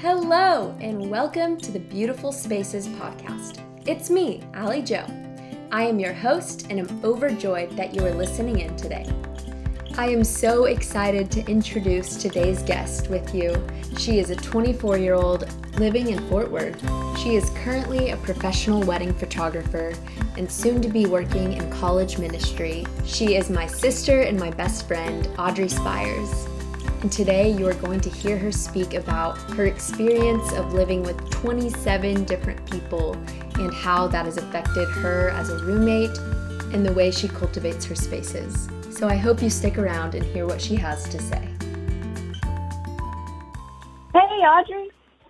Hello, and welcome to the Beautiful Spaces podcast. It's me, Allie Joe. I am your host, and I'm overjoyed that you are listening in today. I am so excited to introduce today's guest with you. She is a 24 year old living in Fort Worth. She is currently a professional wedding photographer and soon to be working in college ministry. She is my sister and my best friend, Audrey Spires. And today you are going to hear her speak about her experience of living with 27 different people and how that has affected her as a roommate and the way she cultivates her spaces. So I hope you stick around and hear what she has to say. Hey, Audrey.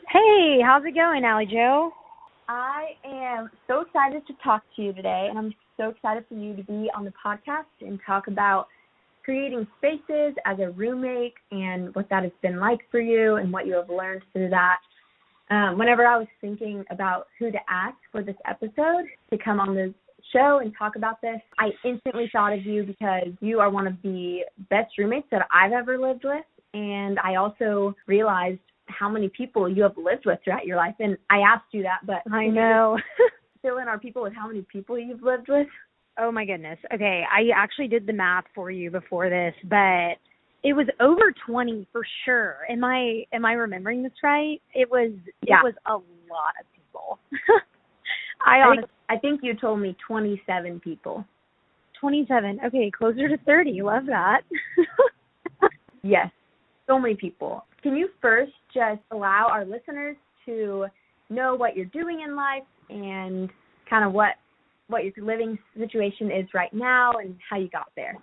Hey, how's it going, Allie Joe? I am so excited to talk to you today, and I'm so excited for you to be on the podcast and talk about creating spaces as a roommate and what that has been like for you and what you have learned through that. Um, whenever I was thinking about who to ask for this episode to come on the show and talk about this, I instantly thought of you because you are one of the best roommates that I've ever lived with. And I also realized how many people you have lived with throughout your life. And I asked you that, but I know. fill in our people with how many people you've lived with. Oh my goodness. Okay, I actually did the math for you before this, but it was over 20 for sure. Am I am I remembering this right? It was yeah. it was a lot of people. I honestly, I think you told me 27 people. 27. Okay, closer to 30. Love that. yes. So many people. Can you first just allow our listeners to know what you're doing in life and kind of what what your living situation is right now and how you got there?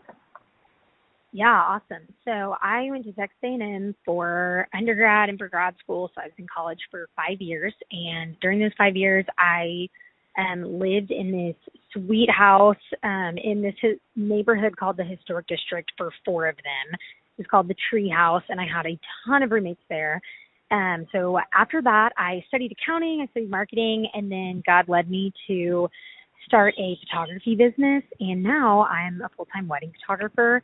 Yeah, awesome. So I went to Texas A&M for undergrad and for grad school. So I was in college for five years, and during those five years, I um, lived in this sweet house um, in this neighborhood called the Historic District for four of them. It was called the Tree House, and I had a ton of roommates there. Um, so after that, I studied accounting, I studied marketing, and then God led me to start a photography business. And now I'm a full time wedding photographer.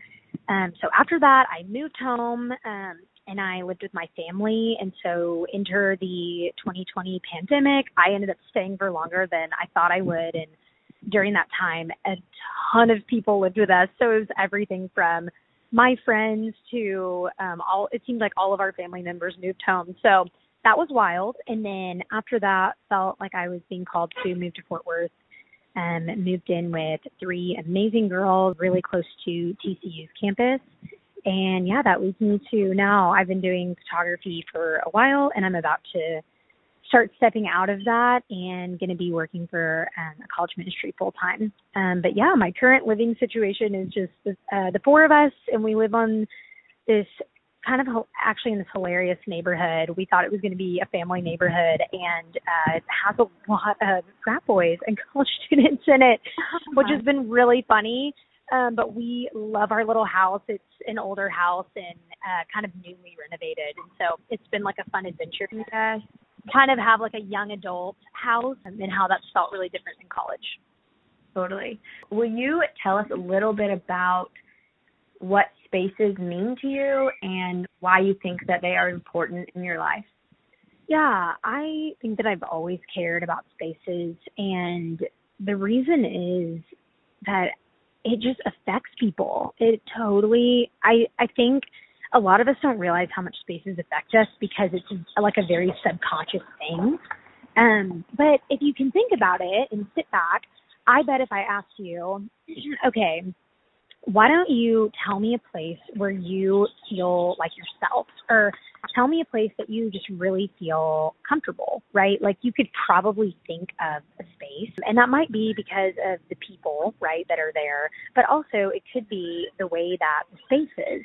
Um, so after that, I moved home um, and I lived with my family. And so, enter the 2020 pandemic, I ended up staying for longer than I thought I would. And during that time, a ton of people lived with us. So, it was everything from my friends to um, all, it seemed like all of our family members moved home. So, that was wild. And then after that, felt like I was being called to move to Fort Worth. Um, moved in with three amazing girls, really close to TCU's campus and yeah, that leads me to now I've been doing photography for a while and I'm about to start stepping out of that and going to be working for um, a college ministry full time. Um, but yeah, my current living situation is just the, uh, the four of us, and we live on this kind of actually in this hilarious neighborhood. We thought it was going to be a family neighborhood, and uh, it has a lot of frat boys and college students in it, which has been really funny. Um, but we love our little house. It's an older house and uh, kind of newly renovated, and so it's been like a fun adventure to uh, kind of have like a young adult house, and how that's felt really different in college. Totally. Will you tell us a little bit about what spaces mean to you and why you think that they are important in your life? Yeah, I think that I've always cared about spaces, and the reason is that it just affects people. It totally I I think a lot of us don't realize how much spaces affect us because it's like a very subconscious thing. Um, but if you can think about it and sit back, I bet if I asked you, okay, why don't you tell me a place where you feel like yourself or tell me a place that you just really feel comfortable, right? Like you could probably think of a space and that might be because of the people, right, that are there, but also it could be the way that the space is.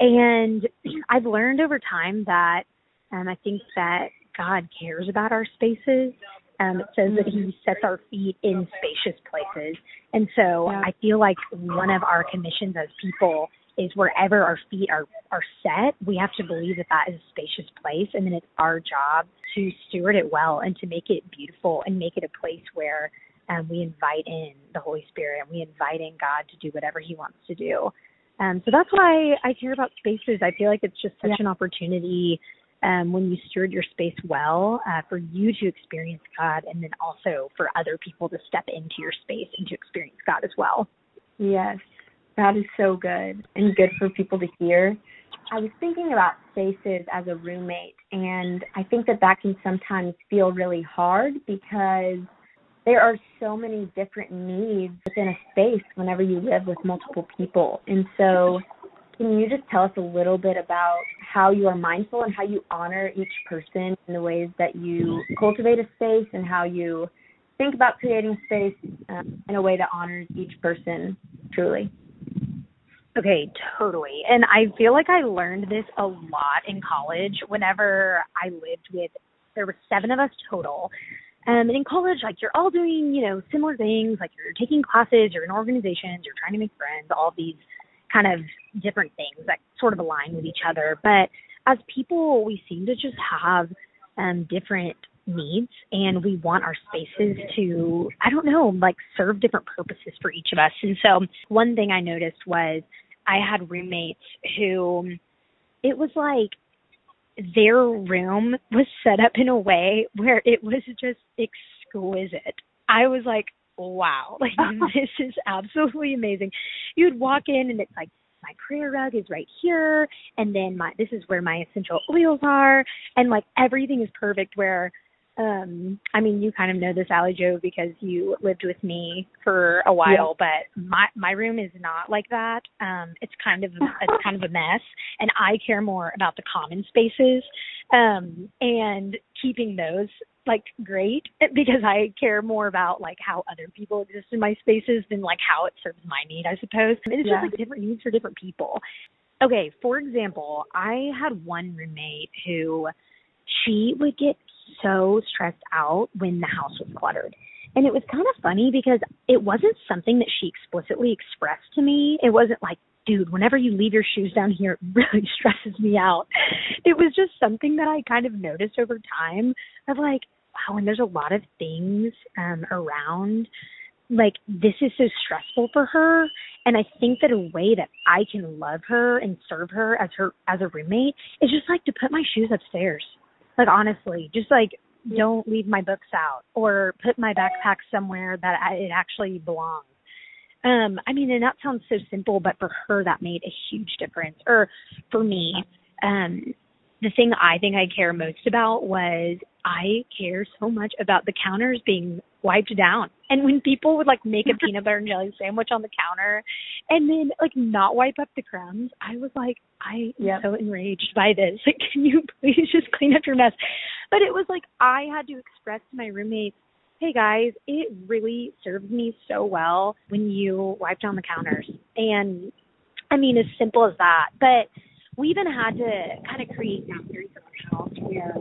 And I've learned over time that um, I think that God cares about our spaces um, it says that he sets our feet in spacious places. And so yeah. I feel like one of our commissions as people is wherever our feet are, are set, we have to believe that that is a spacious place. And then it's our job to steward it well and to make it beautiful and make it a place where um, we invite in the Holy Spirit and we invite in God to do whatever he wants to do. Um, so that's why I care about spaces. I feel like it's just such yeah. an opportunity um, when you steward your space well uh, for you to experience God and then also for other people to step into your space and to experience God as well. Yes, that is so good and good for people to hear. I was thinking about spaces as a roommate, and I think that that can sometimes feel really hard because there are so many different needs within a space whenever you live with multiple people. And so, can you just tell us a little bit about how you are mindful and how you honor each person in the ways that you cultivate a space and how you think about creating space um, in a way that honors each person truly? Okay, totally. And I feel like I learned this a lot in college whenever I lived with there were seven of us total. Um, and in college, like you're all doing, you know, similar things. Like you're taking classes, you're in organizations, you're trying to make friends, all these kind of different things that sort of align with each other. But as people, we seem to just have um, different needs and we want our spaces to, I don't know, like serve different purposes for each of us. And so one thing I noticed was I had roommates who it was like their room was set up in a way where it was just exquisite. I was like, wow, like this is absolutely amazing. You'd walk in and it's like my prayer rug is right here and then my this is where my essential oils are and like everything is perfect where um I mean you kind of know this Allie Joe because you lived with me for a while, yeah. but my my room is not like that. Um it's kind of it's kind of a mess and I care more about the common spaces um and keeping those like great because I care more about like how other people exist in my spaces than like how it serves my need, I suppose. And it's yeah. just like different needs for different people. Okay, for example, I had one roommate who she would get so stressed out when the house was cluttered. And it was kind of funny because it wasn't something that she explicitly expressed to me. It wasn't like, dude, whenever you leave your shoes down here, it really stresses me out. It was just something that I kind of noticed over time of like, wow, and there's a lot of things um around like this is so stressful for her and i think that a way that i can love her and serve her as her as a roommate is just like to put my shoes upstairs like honestly, just like don't leave my books out or put my backpack somewhere that I, it actually belongs. Um, I mean, and that sounds so simple, but for her that made a huge difference. Or for me, um, the thing I think I care most about was I care so much about the counters being wiped down. And when people would like make a peanut butter and jelly sandwich on the counter and then like not wipe up the crumbs, I was like, I am yep. so enraged by this. Like, can you please just clean up your mess? But it was like I had to express to my roommates, hey guys, it really served me so well when you wiped down the counters. And I mean, as simple as that. But we even had to kind of create boundaries in our house where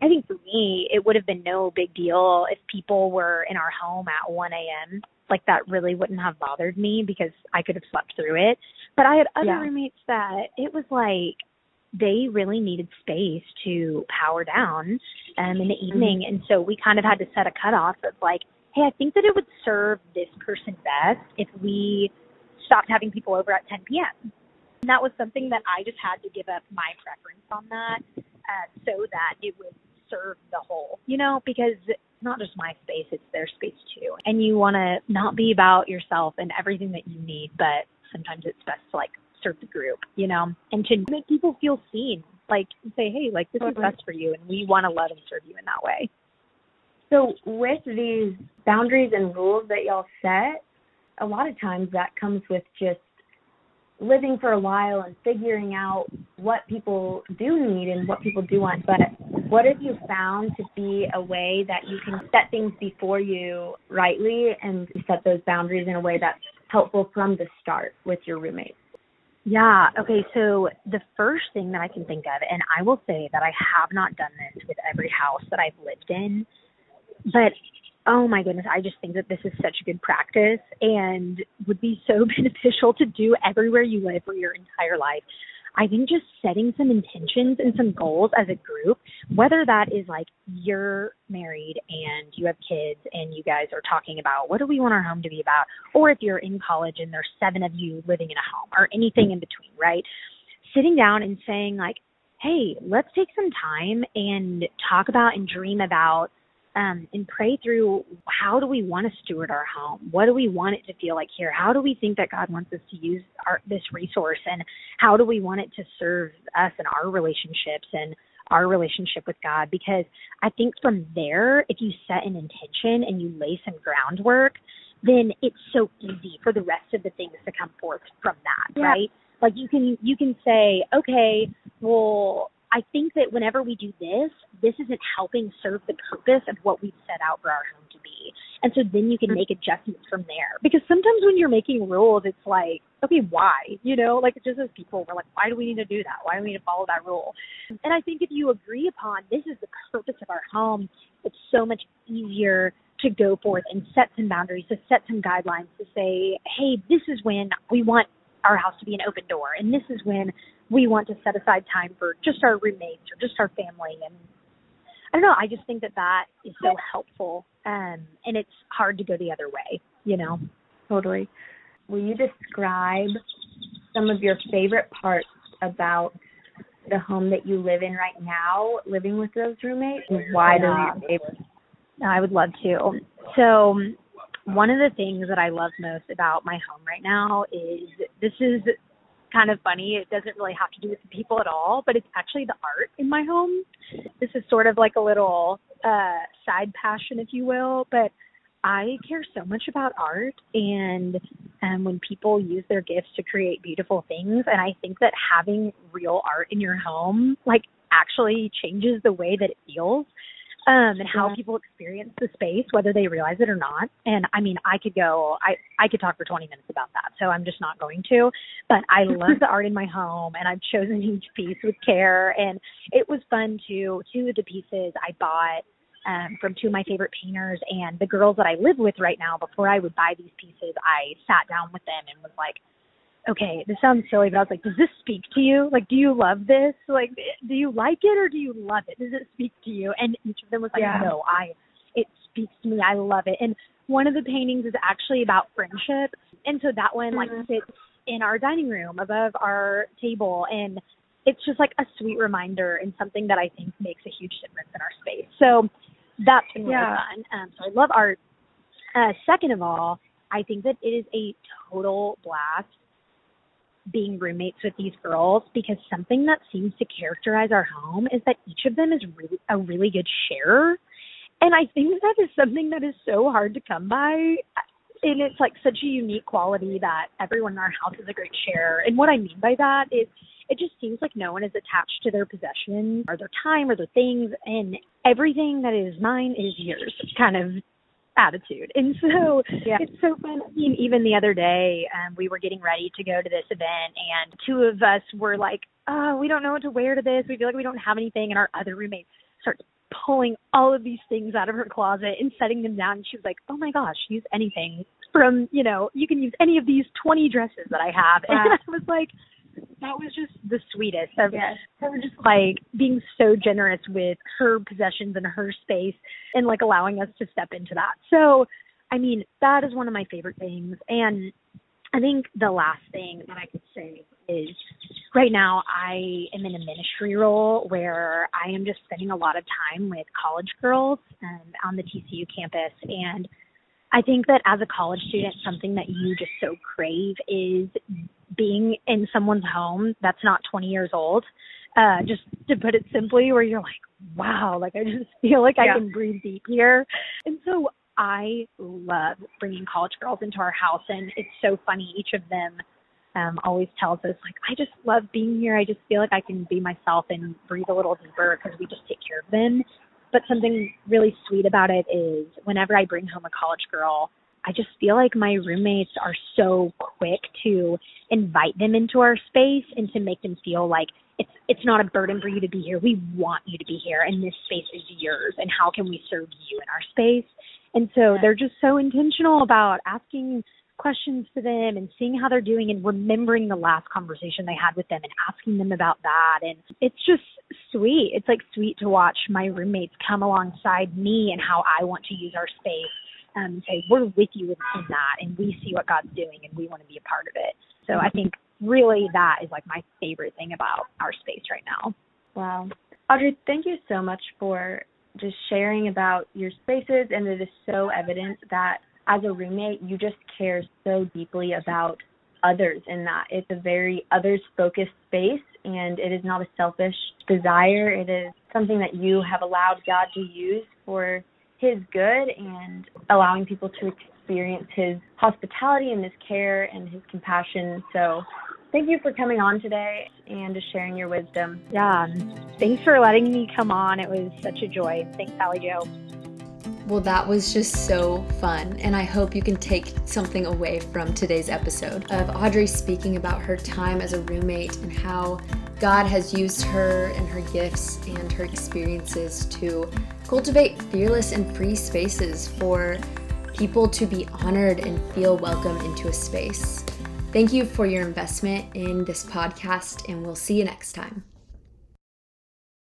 I think for me, it would have been no big deal if people were in our home at 1 a.m. Like that really wouldn't have bothered me because I could have slept through it. But I had other yeah. roommates that it was like they really needed space to power down um, in the mm-hmm. evening. Mm-hmm. And so we kind of had to set a cutoff of like, hey, I think that it would serve this person best if we stopped having people over at 10 p.m. And that was something that I just had to give up my preference on that uh, so that it would serve the whole, you know, because it's not just my space, it's their space too. And you want to not be about yourself and everything that you need, but sometimes it's best to like serve the group, you know, and to make people feel seen, like say, hey, like this is uh-huh. best for you, and we want to love and serve you in that way. So, with these boundaries and rules that y'all set, a lot of times that comes with just living for a while and figuring out what people do need and what people do want. But what have you found to be a way that you can set things before you rightly and set those boundaries in a way that's helpful from the start with your roommates? Yeah. Okay. So the first thing that I can think of, and I will say that I have not done this with every house that I've lived in, but oh my goodness, I just think that this is such a good practice and would be so beneficial to do everywhere you live for your entire life. I think just setting some intentions and some goals as a group, whether that is like you're married and you have kids and you guys are talking about what do we want our home to be about, or if you're in college and there's seven of you living in a home or anything in between, right? Sitting down and saying like, hey, let's take some time and talk about and dream about um, and pray through how do we want to steward our home? What do we want it to feel like here? How do we think that God wants us to use our, this resource? And how do we want it to serve us and our relationships and our relationship with God? Because I think from there, if you set an intention and you lay some groundwork, then it's so easy for the rest of the things to come forth from that, yeah. right? Like you can you can say, okay, well, I think that whenever we do this, this isn't helping serve the purpose of what we've set out for our home to be. And so then you can mm-hmm. make adjustments from there. Because sometimes when you're making rules, it's like, okay, why? You know, like just as people, we're like, why do we need to do that? Why do we need to follow that rule? And I think if you agree upon this is the purpose of our home, it's so much easier to go forth and set some boundaries, to set some guidelines, to say, hey, this is when we want our house to be an open door, and this is when we want to set aside time for just our roommates or just our family and I don't know, I just think that that is so helpful um and it's hard to go the other way, you know. Totally. Will you describe some of your favorite parts about the home that you live in right now, living with those roommates, and why those are your favorites? I would love to. So, one of the things that I love most about my home right now is this is kind of funny. It doesn't really have to do with the people at all, but it's actually the art in my home. This is sort of like a little uh side passion if you will, but I care so much about art and um when people use their gifts to create beautiful things and I think that having real art in your home like actually changes the way that it feels um and how yeah. people experience the space whether they realize it or not. And i mean i could go i i could talk for 20 minutes about that so i'm just not going to. But i love the art in my home and i've chosen each piece with care. And it was fun to two of the pieces i bought um from two of my favorite painters and the girls that i live with right now. Before i would buy these pieces i sat down with them and was like okay, this sounds silly, but I was like, does this speak to you? Like, do you love this? Like, do you like it or do you love it? Does it speak to you? And each of them was like, yeah. no, I, it speaks to me. I love it. And one of the paintings is actually about friendship. And so that one like mm-hmm. sits in our dining room above our table. And it's just like a sweet reminder and something that I think makes a huge difference in our space. So that's been really yeah. fun. Um, so I love art. Uh, second of all, I think that it is a total blast being roommates with these girls because something that seems to characterize our home is that each of them is really a really good sharer. And I think that is something that is so hard to come by. And it's like such a unique quality that everyone in our house is a great sharer. And what I mean by that is it just seems like no one is attached to their possessions or their time or their things and everything that is mine is yours kind of attitude. And so yeah. it's so fun. I mean, even the other day, um, we were getting ready to go to this event, and two of us were like, "Oh, we don't know what to wear to this. We feel like we don't have anything." And our other roommate starts pulling all of these things out of her closet and setting them down. And she was like, "Oh my gosh, use anything from you know, you can use any of these twenty dresses that I have." Wow. And I was like that was just the sweetest of yes. her just like being so generous with her possessions and her space and like allowing us to step into that. So, I mean, that is one of my favorite things. And I think the last thing that I could say is right now I am in a ministry role where I am just spending a lot of time with college girls um, on the TCU campus and I think that as a college student, something that you just so crave is being in someone's home that's not 20 years old. Uh, just to put it simply, where you're like, wow, like I just feel like yeah. I can breathe deep here. And so I love bringing college girls into our house, and it's so funny. Each of them um, always tells us, like, I just love being here. I just feel like I can be myself and breathe a little deeper because we just take care of them. But something really sweet about it is whenever I bring home a college girl, I just feel like my roommates are so quick to invite them into our space and to make them feel like it's it's not a burden for you to be here. We want you to be here and this space is yours and how can we serve you in our space? And so they're just so intentional about asking questions to them and seeing how they're doing and remembering the last conversation they had with them and asking them about that and it's just sweet it's like sweet to watch my roommates come alongside me and how i want to use our space um, and say we're with you in that and we see what god's doing and we want to be a part of it so i think really that is like my favorite thing about our space right now Wow. Audrey, thank you so much for just sharing about your spaces. And it is so evident that as a roommate, you just care so deeply about others in that it's a very others focused space and it is not a selfish desire. It is something that you have allowed God to use for his good and allowing people to experience his hospitality and his care and his compassion. So thank you for coming on today and just sharing your wisdom. Yeah, thanks for letting me come on. It was such a joy. Thanks, Allie Joe. Well, that was just so fun, and I hope you can take something away from today's episode of Audrey speaking about her time as a roommate and how God has used her and her gifts and her experiences to cultivate fearless and free spaces for people to be honored and feel welcome into a space. Thank you for your investment in this podcast, and we'll see you next time.